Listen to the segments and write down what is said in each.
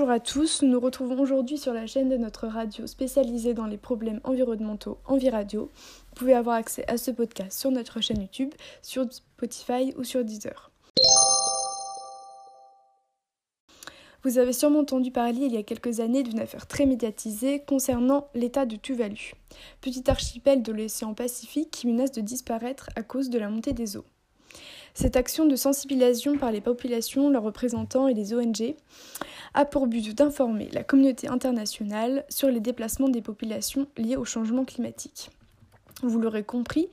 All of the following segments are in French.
Bonjour à tous, nous nous retrouvons aujourd'hui sur la chaîne de notre radio spécialisée dans les problèmes environnementaux Enviradio. Vous pouvez avoir accès à ce podcast sur notre chaîne YouTube, sur Spotify ou sur Deezer. Vous avez sûrement entendu parler il y a quelques années d'une affaire très médiatisée concernant l'état de Tuvalu, petit archipel de l'océan Pacifique qui menace de disparaître à cause de la montée des eaux. Cette action de sensibilisation par les populations, leurs représentants et les ONG a pour but d'informer la communauté internationale sur les déplacements des populations liés au changement climatique. Vous l'aurez compris,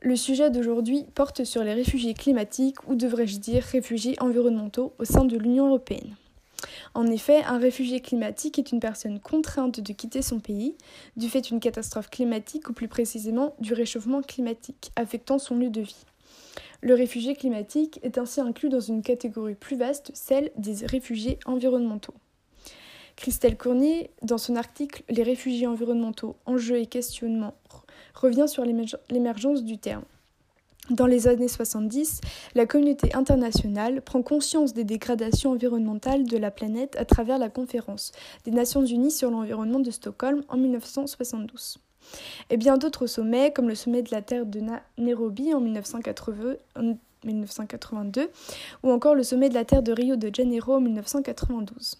le sujet d'aujourd'hui porte sur les réfugiés climatiques, ou devrais-je dire réfugiés environnementaux, au sein de l'Union européenne. En effet, un réfugié climatique est une personne contrainte de quitter son pays du fait d'une catastrophe climatique ou plus précisément du réchauffement climatique affectant son lieu de vie. Le réfugié climatique est ainsi inclus dans une catégorie plus vaste, celle des réfugiés environnementaux. Christelle Cournier, dans son article Les réfugiés environnementaux, enjeux et questionnements, revient sur l'émergence du terme. Dans les années 70, la communauté internationale prend conscience des dégradations environnementales de la planète à travers la conférence des Nations Unies sur l'environnement de Stockholm en 1972 et bien d'autres sommets, comme le sommet de la Terre de Nairobi en 1982, ou encore le sommet de la Terre de Rio de Janeiro en 1992.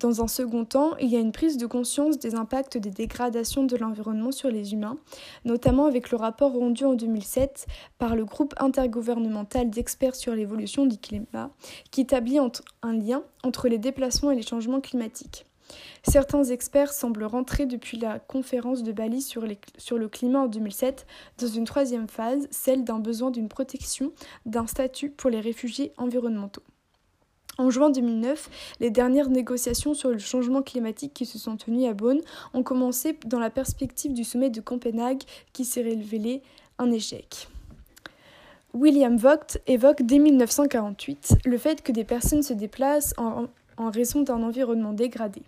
Dans un second temps, il y a une prise de conscience des impacts des dégradations de l'environnement sur les humains, notamment avec le rapport rendu en 2007 par le groupe intergouvernemental d'experts sur l'évolution du climat, qui établit un lien entre les déplacements et les changements climatiques. Certains experts semblent rentrer depuis la conférence de Bali sur, le climat en 2007 dans une troisième phase, celle d'un besoin d'une protection, d'un statut pour les réfugiés environnementaux. En juin 2009, les dernières négociations sur le changement climatique qui se sont tenues à Bonn ont commencé dans la perspective du sommet de Copenhague qui s'est révélé un échec. William Vogt évoque dès 1948 le fait que des personnes se déplacent en raison d'un environnement dégradé.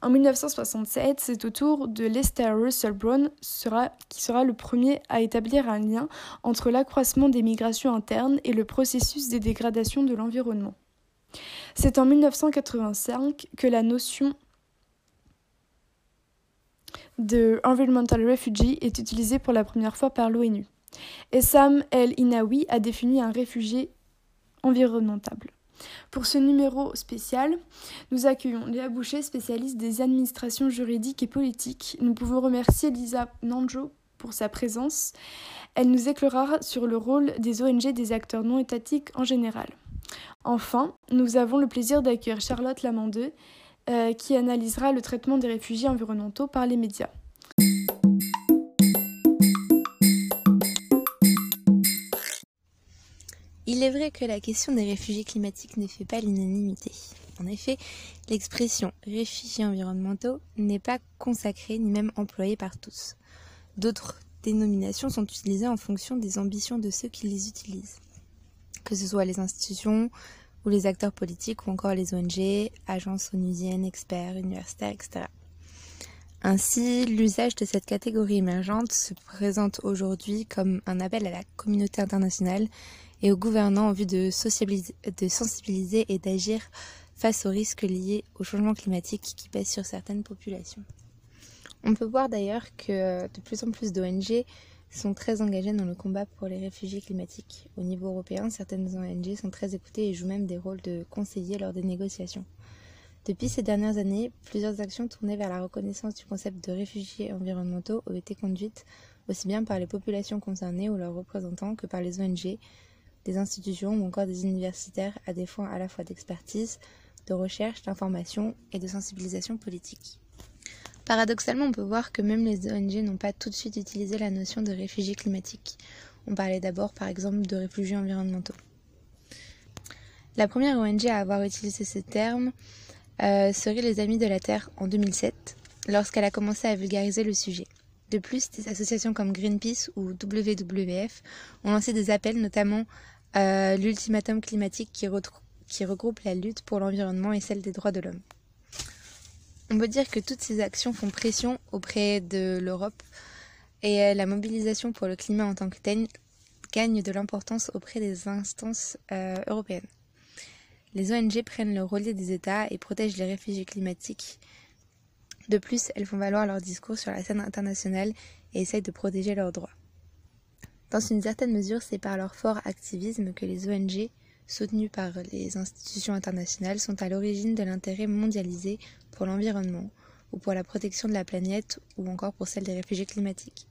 En 1967, c'est au tour de Lester Russell Brown qui sera le premier à établir un lien entre l'accroissement des migrations internes et le processus des dégradations de l'environnement. C'est en 1985 que la notion de environmental refugee est utilisée pour la première fois par l'ONU. Essam El Inawi a défini un réfugié environnemental. Pour ce numéro spécial, nous accueillons Léa Boucher, spécialiste des administrations juridiques et politiques. Nous pouvons remercier Lisa Nanjo pour sa présence. Elle nous éclairera sur le rôle des ONG et des acteurs non étatiques en général. Enfin, nous avons le plaisir d'accueillir Charlotte Lamandeux, euh, qui analysera le traitement des réfugiés environnementaux par les médias. Il est vrai que la question des réfugiés climatiques ne fait pas l'unanimité. En effet, l'expression réfugiés environnementaux n'est pas consacrée ni même employée par tous. D'autres dénominations sont utilisées en fonction des ambitions de ceux qui les utilisent, que ce soit les institutions ou les acteurs politiques ou encore les ONG, agences onusiennes, experts, universitaires, etc. Ainsi, l'usage de cette catégorie émergente se présente aujourd'hui comme un appel à la communauté internationale et aux gouvernants en vue de, sensibiliser et d'agir face aux risques liés au changement climatique qui pèsent sur certaines populations. On peut voir d'ailleurs que de plus en plus d'ONG sont très engagées dans le combat pour les réfugiés climatiques. Au niveau européen, certaines ONG sont très écoutées et jouent même des rôles de conseillers lors des négociations. Depuis ces dernières années, plusieurs actions tournées vers la reconnaissance du concept de réfugiés environnementaux ont été conduites aussi bien par les populations concernées ou leurs représentants que par les ONG, des institutions ou encore des universitaires à des fins à la fois d'expertise, de recherche, d'information et de sensibilisation politique. Paradoxalement, on peut voir que même les ONG n'ont pas tout de suite utilisé la notion de réfugiés climatiques. On parlait d'abord par exemple de réfugiés environnementaux. La première ONG à avoir utilisé ce terme euh, serait les Amis de la Terre en 2007, lorsqu'elle a commencé à vulgariser le sujet. De plus, des associations comme Greenpeace ou WWF ont lancé des appels, notamment l'ultimatum climatique qui, regroupe la lutte pour l'environnement et celle des droits de l'homme. On peut dire que toutes ces actions font pression auprès de l'Europe et euh, la mobilisation pour le climat en tant que tel gagne de l'importance auprès des instances euh, européennes. Les ONG prennent le relais des États et protègent les réfugiés climatiques. De plus, elles font valoir leur discours sur la scène internationale et essayent de protéger leurs droits. Dans une certaine mesure, c'est par leur fort activisme que les ONG, soutenues par les institutions internationales, sont à l'origine de l'intérêt mondialisé pour l'environnement, ou pour la protection de la planète, ou encore pour celle des réfugiés climatiques.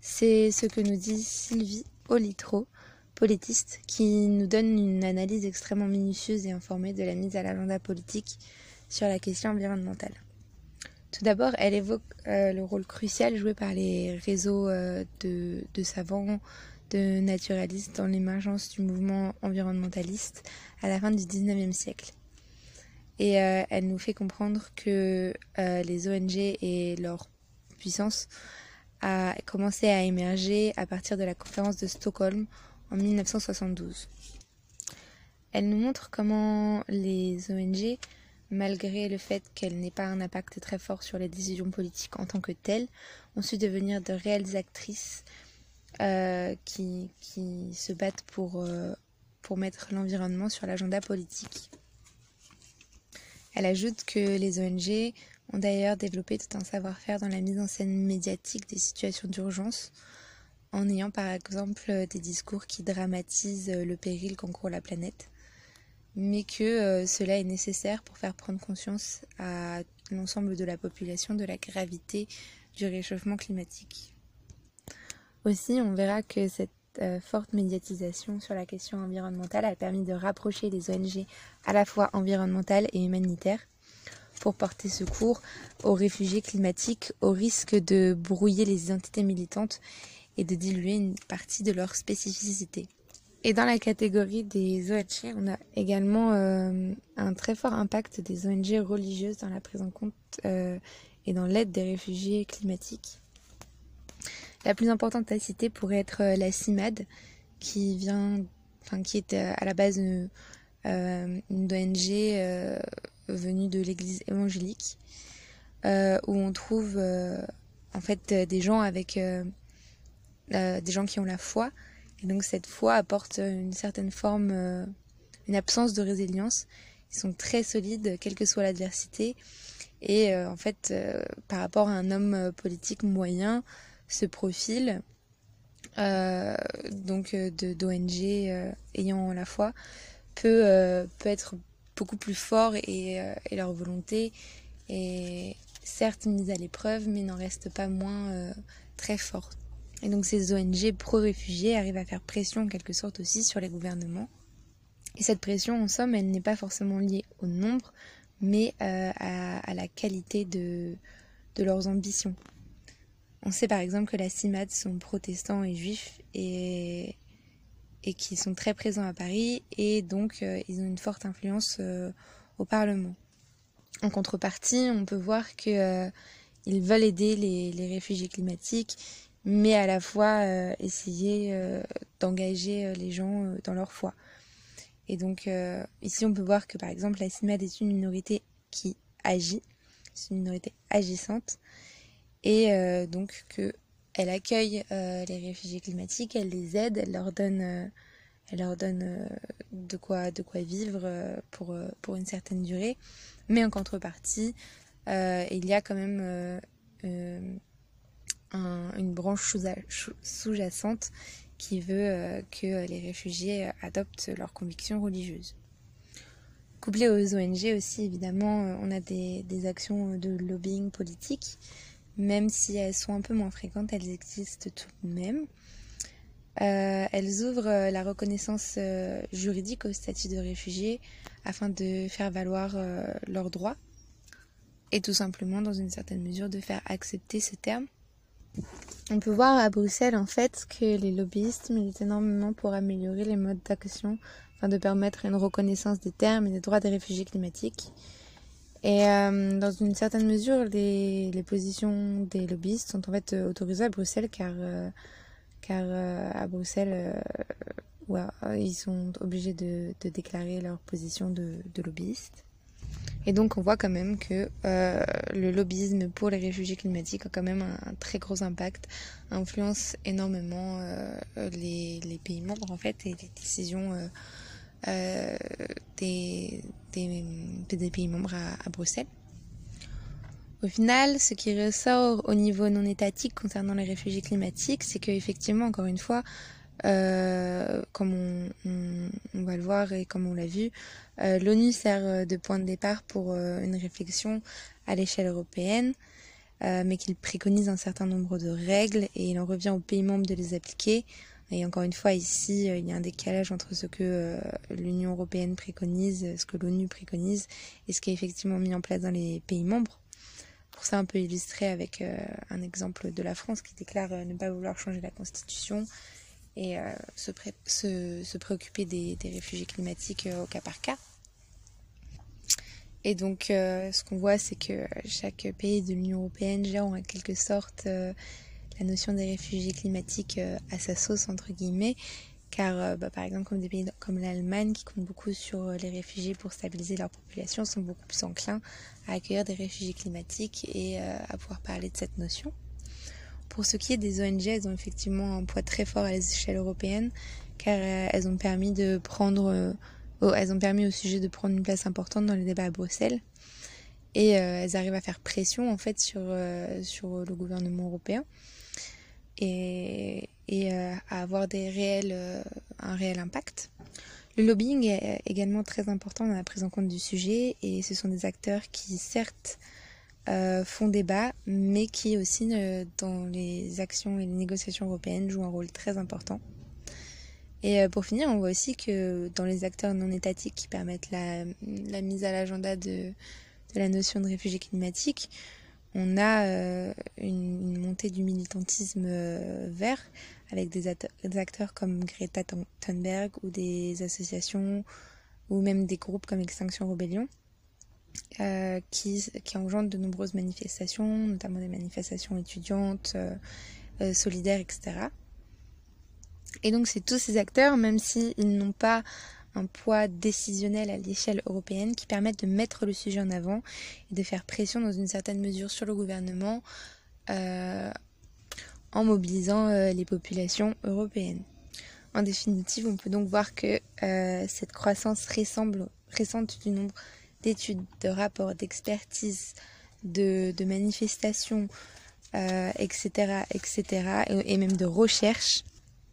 C'est ce que nous dit Sylvie Olitro, politiste, qui nous donne une analyse extrêmement minutieuse et informée de la mise à l'agenda politique sur la question environnementale. Tout d'abord, elle évoque euh, le rôle crucial joué par les réseaux euh, de, savants, de naturalistes dans l'émergence du mouvement environnementaliste à la fin du 19e siècle. Et euh, elle nous fait comprendre que les ONG et leur puissance a commencé à émerger à partir de la conférence de Stockholm en 1972. Elle nous montre comment les ONG, malgré le fait qu'elles n'aient pas un impact très fort sur les décisions politiques en tant que telles, ont su devenir de réelles actrices euh, qui, se battent euh, pour mettre l'environnement sur l'agenda politique. Elle ajoute que les ONG ont d'ailleurs développé tout un savoir-faire dans la mise en scène médiatique des situations d'urgence, en ayant par exemple des discours qui dramatisent le péril qu'encourt la planète, mais que euh, cela est nécessaire pour faire prendre conscience à l'ensemble de la population de la gravité du réchauffement climatique. Aussi, on verra que cette euh, forte médiatisation sur la question environnementale a permis de rapprocher les ONG à la fois environnementales et humanitaires pour porter secours aux réfugiés climatiques au risque de brouiller les identités militantes et de diluer une partie de leur spécificité. Et dans la catégorie des ONG, on a également euh, un très fort impact des ONG religieuses dans la prise en compte euh, et dans l'aide des réfugiés climatiques. La plus importante à citer pourrait être euh, la CIMAD, qui vient, enfin, qui est à la base une, une ONG venue de l'Église évangélique, où on trouve en fait des gens avec des gens qui ont la foi. Et donc cette foi apporte une certaine forme, euh, une absence de résilience. Ils sont très solides, quelle que soit l'adversité. Et euh, en fait, par rapport à un homme politique moyen, ce profil, donc d'ONG ayant la foi, peut, peut être beaucoup plus fort et leur volonté est certes mise à l'épreuve, mais n'en reste pas moins très forte. Et donc ces ONG pro-réfugiés arrivent à faire pression en quelque sorte aussi sur les gouvernements. Et cette pression, en somme, elle n'est pas forcément liée au nombre, mais euh, à, la qualité de, leurs ambitions. On sait par exemple que la CIMAD sont protestants et juifs et, qui sont très présents à Paris et donc euh, ils ont une forte influence euh, au Parlement. En contrepartie, on peut voir qu'ils veulent aider les réfugiés climatiques, mais à la fois euh, essayer euh, d'engager euh, les gens dans leur foi. Et donc ici on peut voir que par exemple la CIMAD est une minorité qui agit, c'est une minorité agissante, et donc que elle accueille les réfugiés climatiques, elle les aide, elle leur donne, elle leur donne de quoi, de quoi vivre pour, pour une certaine durée, mais en contrepartie, il y a quand même une branche sous-jacente qui veut euh, que les réfugiés adoptent leurs convictions religieuses. Couplé aux ONG aussi, évidemment, euh, on a des, actions de lobbying politique, même si elles sont un peu moins fréquentes, elles existent tout de même. Euh, elles ouvrent la reconnaissance juridique au statut de réfugié afin de faire valoir leurs droits et tout simplement, dans une certaine mesure, de faire accepter ce terme on peut voir à Bruxelles en fait que les lobbyistes militent énormément pour améliorer les modes d'action afin de permettre une reconnaissance des termes et des droits des réfugiés climatiques. Et euh, dans une certaine mesure, les, positions des lobbyistes sont en fait autorisées à Bruxelles car, euh, car euh, à Bruxelles, ils sont obligés de, déclarer leur position de, de lobbyiste. Et donc on voit quand même que euh, le lobbyisme pour les réfugiés climatiques a quand même un, très gros impact, influence énormément euh, les, pays membres en fait et les décisions des, des, pays membres à Bruxelles. Au final, ce qui ressort au niveau non étatique concernant les réfugiés climatiques, c'est qu'effectivement, encore une fois, euh, comme on, va le voir et comme on l'a vu, euh, l'ONU sert de point de départ pour euh, une réflexion à l'échelle européenne, mais qu'il préconise un certain nombre de règles et il en revient aux pays membres de les appliquer. Et encore une fois, ici, il y a un décalage entre ce que l'Union européenne préconise, ce que l'ONU préconise, et ce qui est effectivement mis en place dans les pays membres pour ça un peu illustré avec euh, un exemple de la France qui déclare euh, ne pas vouloir changer la constitution et euh, se, préoccuper des, réfugiés climatiques au cas par cas. Et donc ce qu'on voit c'est que chaque pays de l'Union européenne gère en quelque sorte la notion des réfugiés climatiques à sa sauce entre guillemets car euh, bah, par exemple comme des pays comme l'Allemagne qui comptent beaucoup sur euh, les réfugiés pour stabiliser leur population sont beaucoup plus enclins à accueillir des réfugiés climatiques et euh, à pouvoir parler de cette notion. Pour ce qui est des ONG, elles ont effectivement un poids très fort à l'échelle européenne car elles ont permis de prendre elles ont permis au sujet de prendre une place importante dans les débats à Bruxelles et elles arrivent à faire pression en fait sur, sur le gouvernement européen et, euh, à avoir des réels, euh, un réel impact. Le lobbying est également très important dans la prise en compte du sujet et ce sont des acteurs qui certes euh, font débat mais qui aussi dans les actions et les négociations européennes jouent un rôle très important. Et pour finir, on voit aussi que dans les acteurs non étatiques qui permettent la, mise à l'agenda de, la notion de réfugié climatique, on a euh, une, montée du militantisme euh, vert avec des, acteurs comme Greta Thunberg ou des associations ou même des groupes comme Extinction Rebellion euh, qui, qui engendrent de nombreuses manifestations, notamment des manifestations étudiantes, solidaires, etc. Et donc c'est tous ces acteurs, même s'ils n'ont pas un poids décisionnel à l'échelle européenne qui permettent de mettre le sujet en avant et de faire pression dans une certaine mesure sur le gouvernement euh, en mobilisant euh, les populations européennes. En définitive, on peut donc voir que euh, cette croissance récente du nombre d'études, de rapports, d'expertises, de, manifestations, etc., etc., et, même de recherches,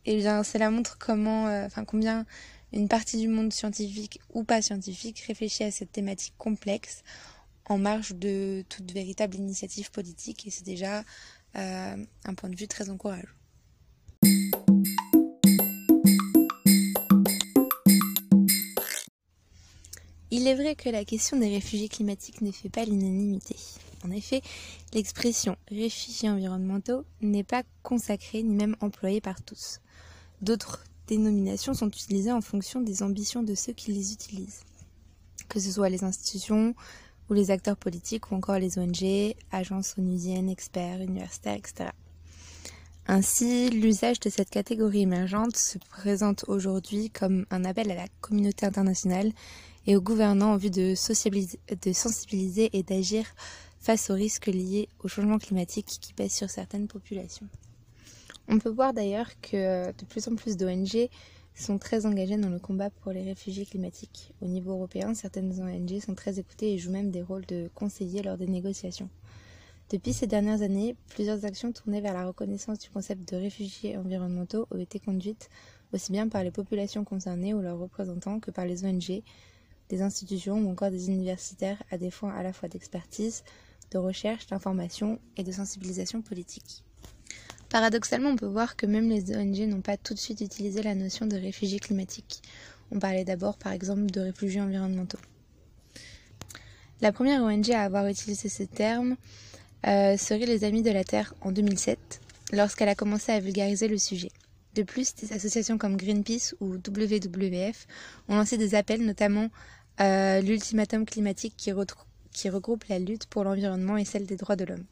et eh bien, cela montre comment, enfin, combien une partie du monde scientifique ou pas scientifique réfléchit à cette thématique complexe en marge de toute véritable initiative politique et c'est déjà euh, un point de vue très encourageant. Il est vrai que la question des réfugiés climatiques ne fait pas l'unanimité. En effet, l'expression réfugiés environnementaux n'est pas consacrée ni même employée par tous. D'autres dénominations sont utilisées en fonction des ambitions de ceux qui les utilisent, que ce soit les institutions ou les acteurs politiques ou encore les ONG, agences onusiennes, experts, universitaires, etc. Ainsi, l'usage de cette catégorie émergente se présente aujourd'hui comme un appel à la communauté internationale et aux gouvernants en vue de, sensibiliser et d'agir face aux risques liés au changement climatique qui pèsent sur certaines populations. On peut voir d'ailleurs que de plus en plus d'ONG sont très engagées dans le combat pour les réfugiés climatiques. Au niveau européen, certaines ONG sont très écoutées et jouent même des rôles de conseillers lors des négociations. Depuis ces dernières années, plusieurs actions tournées vers la reconnaissance du concept de réfugiés environnementaux ont été conduites aussi bien par les populations concernées ou leurs représentants que par les ONG, des institutions ou encore des universitaires à des fins à la fois d'expertise, de recherche, d'information et de sensibilisation politique. Paradoxalement, on peut voir que même les ONG n'ont pas tout de suite utilisé la notion de réfugiés climatiques. On parlait d'abord par exemple de réfugiés environnementaux. La première ONG à avoir utilisé ce terme euh, serait les Amis de la Terre en 2007, lorsqu'elle a commencé à vulgariser le sujet. De plus, des associations comme Greenpeace ou WWF ont lancé des appels, notamment euh, l'ultimatum climatique qui regroupe la lutte pour l'environnement et celle des droits de l'homme.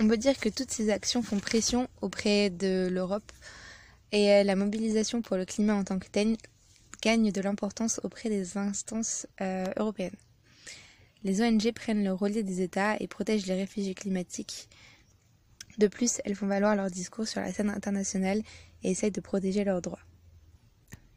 On peut dire que toutes ces actions font pression auprès de l'Europe et euh, la mobilisation pour le climat en tant que tel gagne de l'importance auprès des instances euh, européennes. Les ONG prennent le relais des États et protègent les réfugiés climatiques. De plus, elles font valoir leur discours sur la scène internationale et essayent de protéger leurs droits.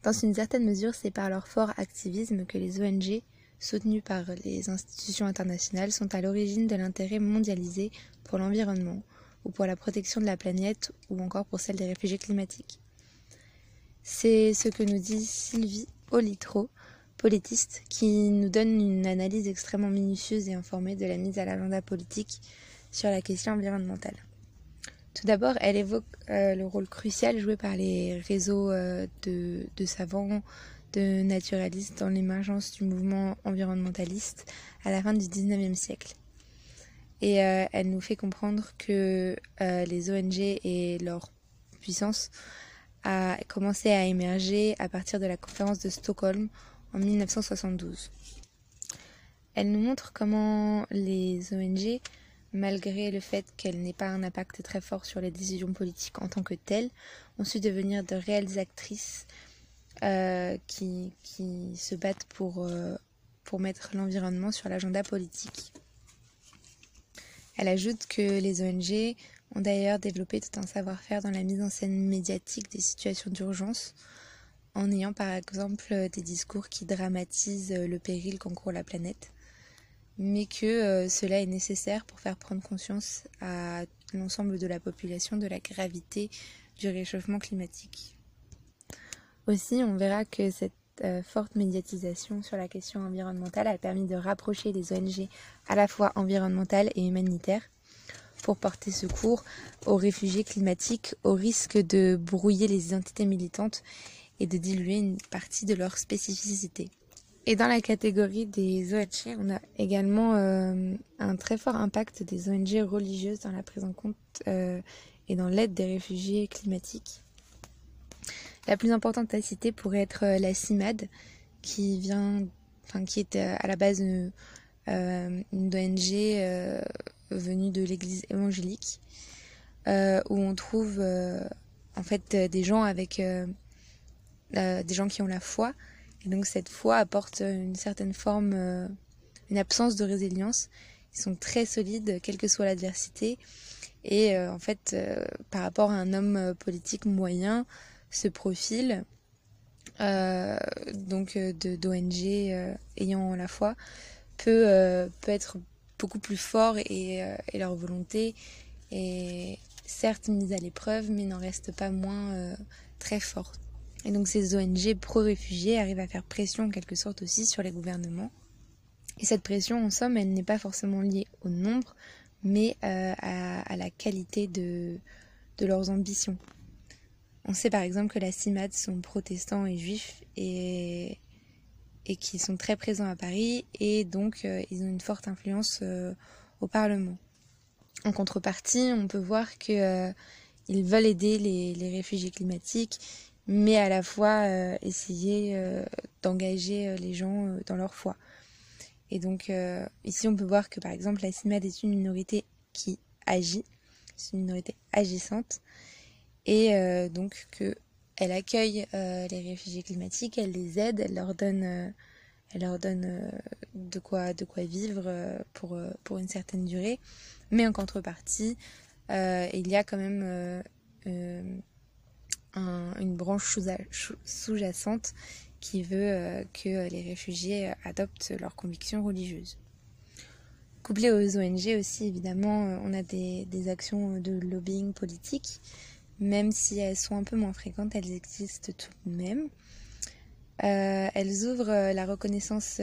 Dans une certaine mesure, c'est par leur fort activisme que les ONG, soutenues par les institutions internationales, sont à l'origine de l'intérêt mondialisé pour l'environnement, ou pour la protection de la planète, ou encore pour celle des réfugiés climatiques. C'est ce que nous dit Sylvie Olitro, politiste, qui nous donne une analyse extrêmement minutieuse et informée de la mise à l'agenda politique sur la question environnementale. Tout d'abord, elle évoque euh, le rôle crucial joué par les réseaux euh, de, savants, de naturalistes dans l'émergence du mouvement environnementaliste à la fin du 19e siècle. Et euh, elle nous fait comprendre que les ONG et leur puissance a commencé à émerger à partir de la conférence de Stockholm en 1972. Elle nous montre comment les ONG malgré le fait qu'elle n'ait pas un impact très fort sur les décisions politiques en tant que telles, ont su devenir de réelles actrices euh, qui, se battent euh, pour mettre l'environnement sur l'agenda politique. Elle ajoute que les ONG ont d'ailleurs développé tout un savoir-faire dans la mise en scène médiatique des situations d'urgence, en ayant par exemple des discours qui dramatisent le péril qu'encourt la planète mais que euh, cela est nécessaire pour faire prendre conscience à l'ensemble de la population de la gravité du réchauffement climatique. Aussi, on verra que cette euh, forte médiatisation sur la question environnementale a permis de rapprocher les ONG à la fois environnementales et humanitaires pour porter secours aux réfugiés climatiques au risque de brouiller les identités militantes et de diluer une partie de leur spécificité. Et dans la catégorie des ONG, on a également euh, un très fort impact des ONG religieuses dans la prise en compte euh, et dans l'aide des réfugiés climatiques. La plus importante à citer pourrait être euh, la CIMAD, qui vient, enfin qui est à la base une, ONG venue de l'Église évangélique, où on trouve en fait des gens avec des gens qui ont la foi et donc cette foi apporte une certaine forme, euh, une absence de résilience. Ils sont très solides, quelle que soit l'adversité. Et euh, en fait, euh, par rapport à un homme politique moyen, ce profil, donc d'ONG ayant la foi, peut, peut être beaucoup plus fort et, et leur volonté est certes mise à l'épreuve, mais n'en reste pas moins très forte. Et donc ces ONG pro-réfugiés arrivent à faire pression en quelque sorte aussi sur les gouvernements. Et cette pression, en somme, elle n'est pas forcément liée au nombre, mais euh, à, la qualité de, leurs ambitions. On sait par exemple que la CIMAD sont protestants et juifs et, qui sont très présents à Paris et donc euh, ils ont une forte influence euh, au Parlement. En contrepartie, on peut voir qu'ils ils veulent aider les réfugiés climatiques, mais à la fois euh, essayer euh, d'engager euh, les gens dans leur foi. Et donc ici on peut voir que par exemple la CIMAD est une minorité qui agit, c'est une minorité agissante, et donc que elle accueille les réfugiés climatiques, elle les aide, elle leur donne, elle leur donne de quoi, de quoi vivre pour, pour une certaine durée, mais en contrepartie, il y a quand même une branche sous-jacente qui veut euh, que les réfugiés adoptent leurs convictions religieuses. Couplé aux ONG aussi, évidemment, euh, on a des, actions de lobbying politique, même si elles sont un peu moins fréquentes, elles existent tout de même. Euh, elles ouvrent la reconnaissance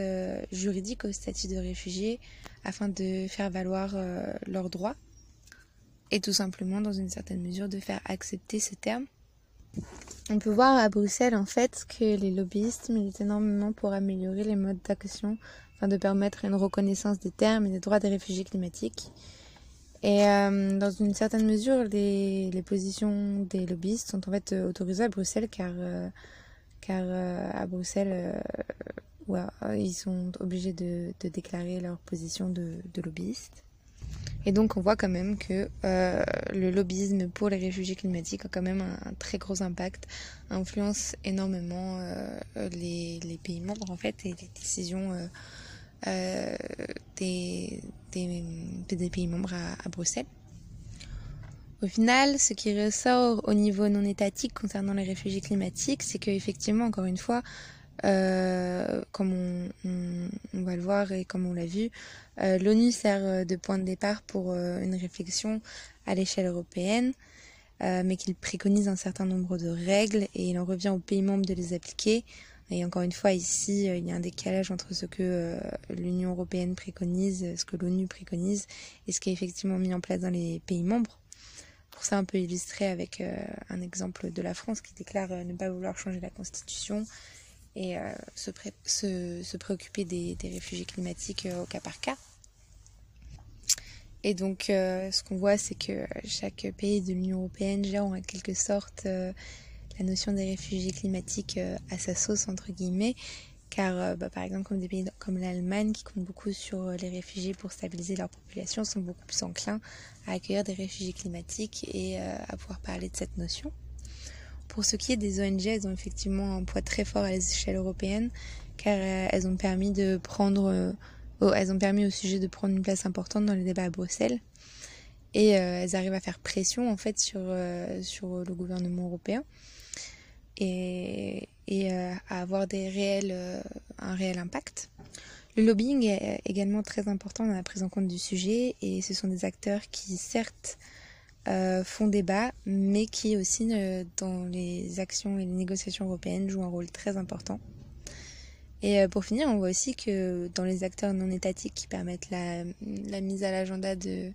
juridique au statut de réfugié afin de faire valoir leurs droits et tout simplement, dans une certaine mesure, de faire accepter ce terme on peut voir à Bruxelles en fait que les lobbyistes militent énormément pour améliorer les modes d'action afin de permettre une reconnaissance des termes et des droits des réfugiés climatiques. Et euh, dans une certaine mesure, les, positions des lobbyistes sont en fait euh, autorisées à Bruxelles car, euh, à Bruxelles, ils sont obligés de, déclarer leur position de, de lobbyiste. Et donc on voit quand même que euh, le lobbyisme pour les réfugiés climatiques a quand même un, très gros impact, influence énormément euh, les, pays membres en fait et les décisions euh, des, pays membres à, à, Bruxelles. Au final, ce qui ressort au niveau non étatique concernant les réfugiés climatiques, c'est qu'effectivement, encore une fois, euh, comme on, va le voir et comme on l'a vu, euh, l'ONU sert de point de départ pour euh, une réflexion à l'échelle européenne, mais qu'il préconise un certain nombre de règles et il en revient aux pays membres de les appliquer. Et encore une fois, ici, il y a un décalage entre ce que l'Union européenne préconise, ce que l'ONU préconise et ce qui est effectivement mis en place dans les pays membres pour ça un peu illustré avec un exemple de la France qui déclare ne pas vouloir changer la constitution et euh, se, préoccuper des, réfugiés climatiques euh, au cas par cas. Et donc, euh, ce qu'on voit, c'est que chaque pays de l'Union européenne gère en quelque sorte la notion des réfugiés climatiques à sa sauce, entre guillemets, car bah, par exemple, comme des pays comme l'Allemagne, qui comptent beaucoup sur les réfugiés pour stabiliser leur population, sont beaucoup plus enclins à accueillir des réfugiés climatiques et à pouvoir parler de cette notion. Pour ce qui est des ONG, elles ont effectivement un poids très fort à l'échelle européenne, car euh, elles ont permis de prendre, euh, elles ont permis au sujet de prendre une place importante dans les débats à Bruxelles, et euh, elles arrivent à faire pression en fait sur sur le gouvernement européen et, et à avoir des réels, un réel impact. Le lobbying est également très important dans la prise en compte du sujet et ce sont des acteurs qui certes euh, font débat, mais qui aussi, euh, dans les actions et les négociations européennes, jouent un rôle très important. Et euh, pour finir, on voit aussi que dans les acteurs non étatiques qui permettent la, mise à l'agenda de,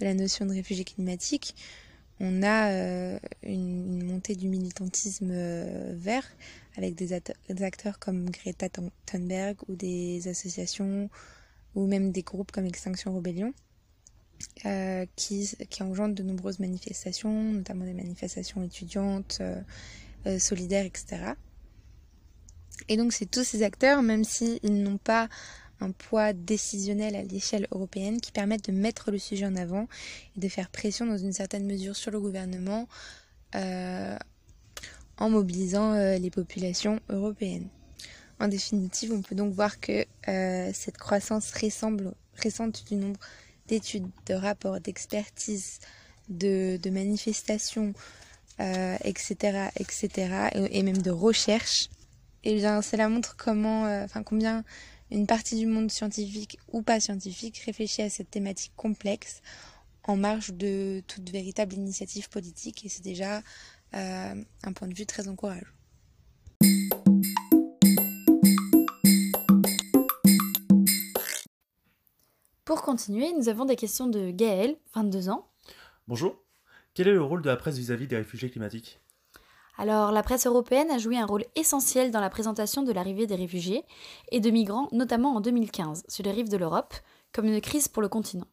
la notion de réfugié climatique, on a une, montée du militantisme vert avec des, acteurs comme Greta Thunberg ou des associations ou même des groupes comme Extinction Rebellion euh, qui, qui engendre de nombreuses manifestations, notamment des manifestations étudiantes, euh, euh, solidaires, etc. Et donc c'est tous ces acteurs, même s'ils n'ont pas un poids décisionnel à l'échelle européenne, qui permettent de mettre le sujet en avant et de faire pression dans une certaine mesure sur le gouvernement en mobilisant les populations européennes. En définitive, on peut donc voir que cette croissance récente du nombre d'études, de rapports, d'expertise, de, manifestations, euh, etc., etc., et, même de recherche, et eh bien, cela montre comment, euh, enfin, combien une partie du monde scientifique ou pas scientifique réfléchit à cette thématique complexe en marge de toute véritable initiative politique, et c'est déjà euh, un point de vue très encourageant. Continuer, nous avons des questions de Gaël, 22 ans. Bonjour. Quel est le rôle de la presse vis-à-vis des réfugiés climatiques? Alors, la presse européenne a joué un rôle essentiel dans la présentation de l'arrivée des réfugiés et de migrants, notamment en 2015, sur les rives de l'Europe, comme une crise pour le continent.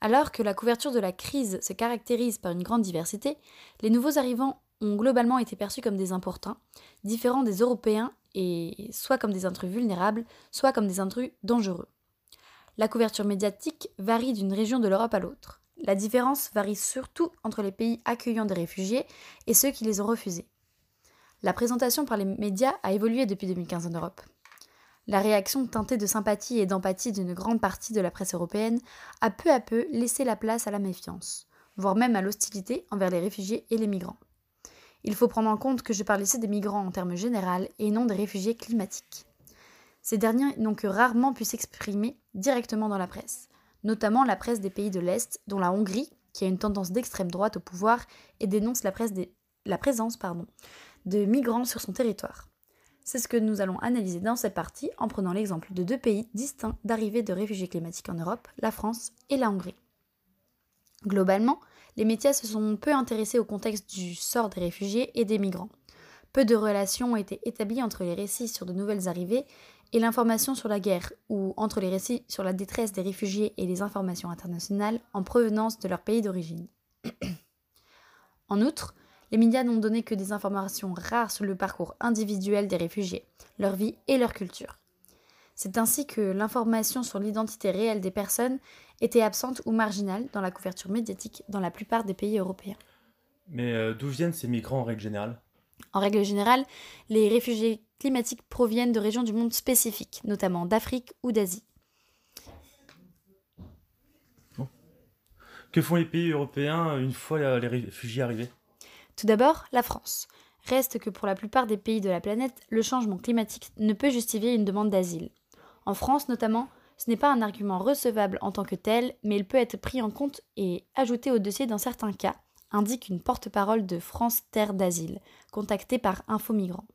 Alors que la couverture de la crise se caractérise par une grande diversité, les nouveaux arrivants ont globalement été perçus comme des importuns, différents des Européens et soit comme des intrus vulnérables, soit comme des intrus dangereux. La couverture médiatique varie d'une région de l'Europe à l'autre. La différence varie surtout entre les pays accueillant des réfugiés et ceux qui les ont refusés. La présentation par les médias a évolué depuis 2015 en Europe. La réaction teintée de sympathie et d'empathie d'une grande partie de la presse européenne a peu à peu laissé la place à la méfiance, voire même à l'hostilité envers les réfugiés et les migrants. Il faut prendre en compte que je parle ici des migrants en termes généraux et non des réfugiés climatiques. Ces derniers n'ont que rarement pu s'exprimer directement dans la presse, notamment la presse des pays de l'Est, dont la Hongrie, qui a une tendance d'extrême droite au pouvoir et dénonce la, présence de migrants sur son territoire. C'est ce que nous allons analyser dans cette partie en prenant l'exemple de deux pays distincts d'arrivée de réfugiés climatiques en Europe, la France et la Hongrie. Globalement, les médias se sont peu intéressés au contexte du sort des réfugiés et des migrants. Peu de relations ont été établies entre les récits sur de nouvelles arrivées et l'information sur la guerre, ou entre les récits sur la détresse des réfugiés et les informations internationales en provenance de leur pays d'origine. en outre, les médias n'ont donné que des informations rares sur le parcours individuel des réfugiés, leur vie et leur culture. C'est ainsi que l'information sur l'identité réelle des personnes était absente ou marginale dans la couverture médiatique dans la plupart des pays européens. Mais euh, d'où viennent ces migrants en règle générale? En règle générale, les réfugiés climatiques proviennent de régions du monde spécifiques, notamment d'Afrique ou d'Asie. Que font les pays européens une fois les réfugiés arrivés? Tout d'abord, la France. Reste que pour la plupart des pays de la planète, le changement climatique ne peut justifier une demande d'asile. En France notamment, ce n'est pas un argument recevable en tant que tel, mais il peut être pris en compte et ajouté au dossier dans certains cas, indique une porte-parole de France Terre d'Asile, contactée par Info Migrants.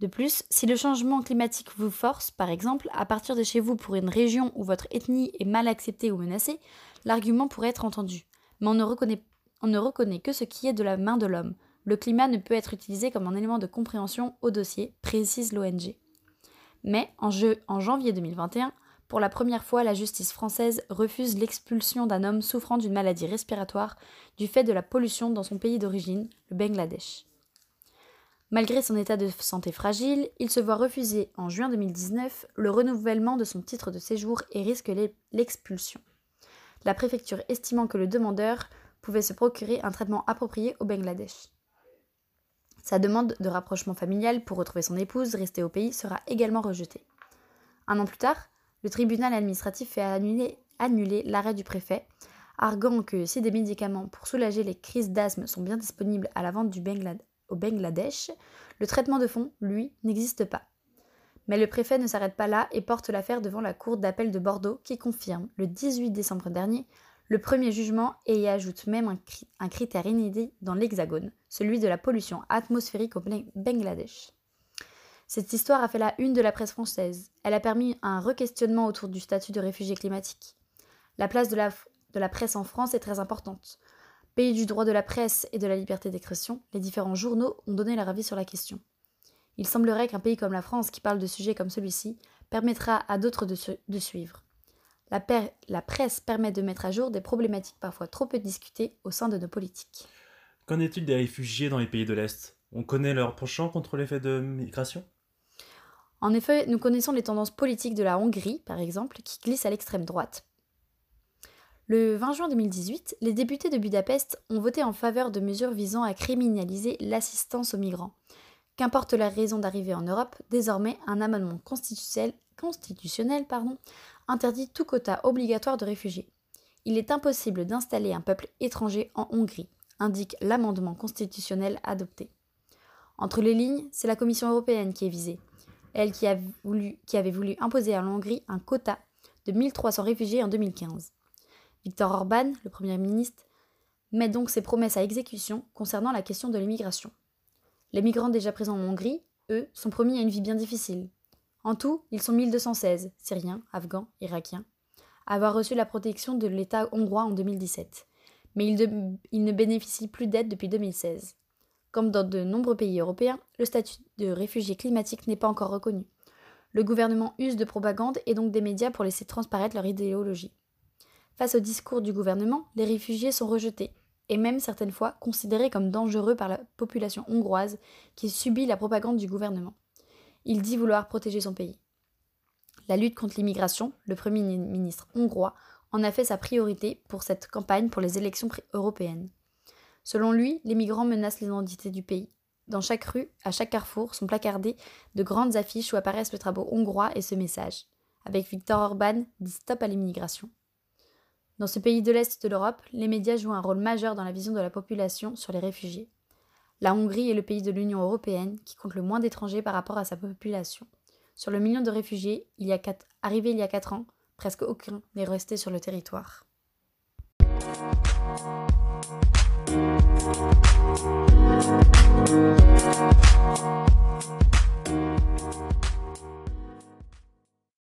De plus, si le changement climatique vous force, par exemple, à partir de chez vous pour une région où votre ethnie est mal acceptée ou menacée, l'argument pourrait être entendu. Mais on ne, reconnaît, que ce qui est de la main de l'homme. Le climat ne peut être utilisé comme un élément de compréhension au dossier, précise l'ONG. Mais en, en janvier 2021, pour la première fois, la justice française refuse l'expulsion d'un homme souffrant d'une maladie respiratoire du fait de la pollution dans son pays d'origine, le Bangladesh. Malgré son état de santé fragile, il se voit refuser en juin 2019 le renouvellement de son titre de séjour et risque l'expulsion. La préfecture estimant que le demandeur pouvait se procurer un traitement approprié au Bangladesh. Sa demande de rapprochement familial pour retrouver son épouse restée au pays sera également rejetée. Un an plus tard, le tribunal administratif fait annuler, annuler l'arrêt du préfet, arguant que si des médicaments pour soulager les crises d'asthme sont bien disponibles à la vente du Bangladesh, au Bangladesh, le traitement de fond, lui, n'existe pas. Mais le préfet ne s'arrête pas là et porte l'affaire devant la Cour d'appel de Bordeaux qui confirme, le 18 décembre dernier, le premier jugement et y ajoute même un, un critère inédit dans l'Hexagone, celui de la pollution atmosphérique au Bangladesh. Cette histoire a fait la une de la presse française. Elle a permis un requestionnement autour du statut de réfugié climatique. La place de la, de la presse en France est très importante. Pays du droit de la presse et de la liberté d'expression, les différents journaux ont donné leur avis sur la question. Il semblerait qu'un pays comme la France, qui parle de sujets comme celui-ci, permettra à d'autres de, suivre. La, la presse permet de mettre à jour des problématiques parfois trop peu discutées au sein de nos politiques. Qu'en est-il des réfugiés dans les pays de l'Est? On connaît leur penchant contre l'effet de migration? En effet, nous connaissons les tendances politiques de la Hongrie, par exemple, qui glissent à l'extrême droite. Le 20 juin 2018, les députés de Budapest ont voté en faveur de mesures visant à criminaliser l'assistance aux migrants. Qu'importe la raison d'arriver en Europe, désormais un amendement constitutionnel, interdit tout quota obligatoire de réfugiés. Il est impossible d'installer un peuple étranger en Hongrie, indique l'amendement constitutionnel adopté. Entre les lignes, c'est la Commission européenne qui est visée, elle qui, qui avait voulu imposer à l'Hongrie un quota de 1300 réfugiés en 2015. Viktor Orban, le Premier ministre, met donc ses promesses à exécution concernant la question de l'immigration. Les migrants déjà présents en Hongrie, eux, sont promis à une vie bien difficile. En tout, ils sont 1216, Syriens, Afghans, Irakiens, à avoir reçu la protection de l'État hongrois en 2017. Mais ils, ils ne bénéficient plus d'aide depuis 2016. Comme dans de nombreux pays européens, le statut de réfugié climatique n'est pas encore reconnu. Le gouvernement use de propagande et donc des médias pour laisser transparaître leur idéologie. Face au discours du gouvernement, les réfugiés sont rejetés, et même certaines fois considérés comme dangereux par la population hongroise qui subit la propagande du gouvernement. Il dit vouloir protéger son pays. La lutte contre l'immigration, le Premier ministre hongrois en a fait sa priorité pour cette campagne pour les élections européennes. Selon lui, les migrants menacent l'identité du pays. Dans chaque rue, à chaque carrefour, sont placardées de grandes affiches où apparaissent le drapeau hongrois et ce message. Avec Viktor Orban, dit stop à l'immigration. Dans ce pays de l'Est de l'Europe, les médias jouent un rôle majeur dans la vision de la population sur les réfugiés. La Hongrie est le pays de l'Union européenne qui compte le moins d'étrangers par rapport à sa population. Sur le million de réfugiés arrivés il y a 4 ans, presque aucun n'est resté sur le territoire.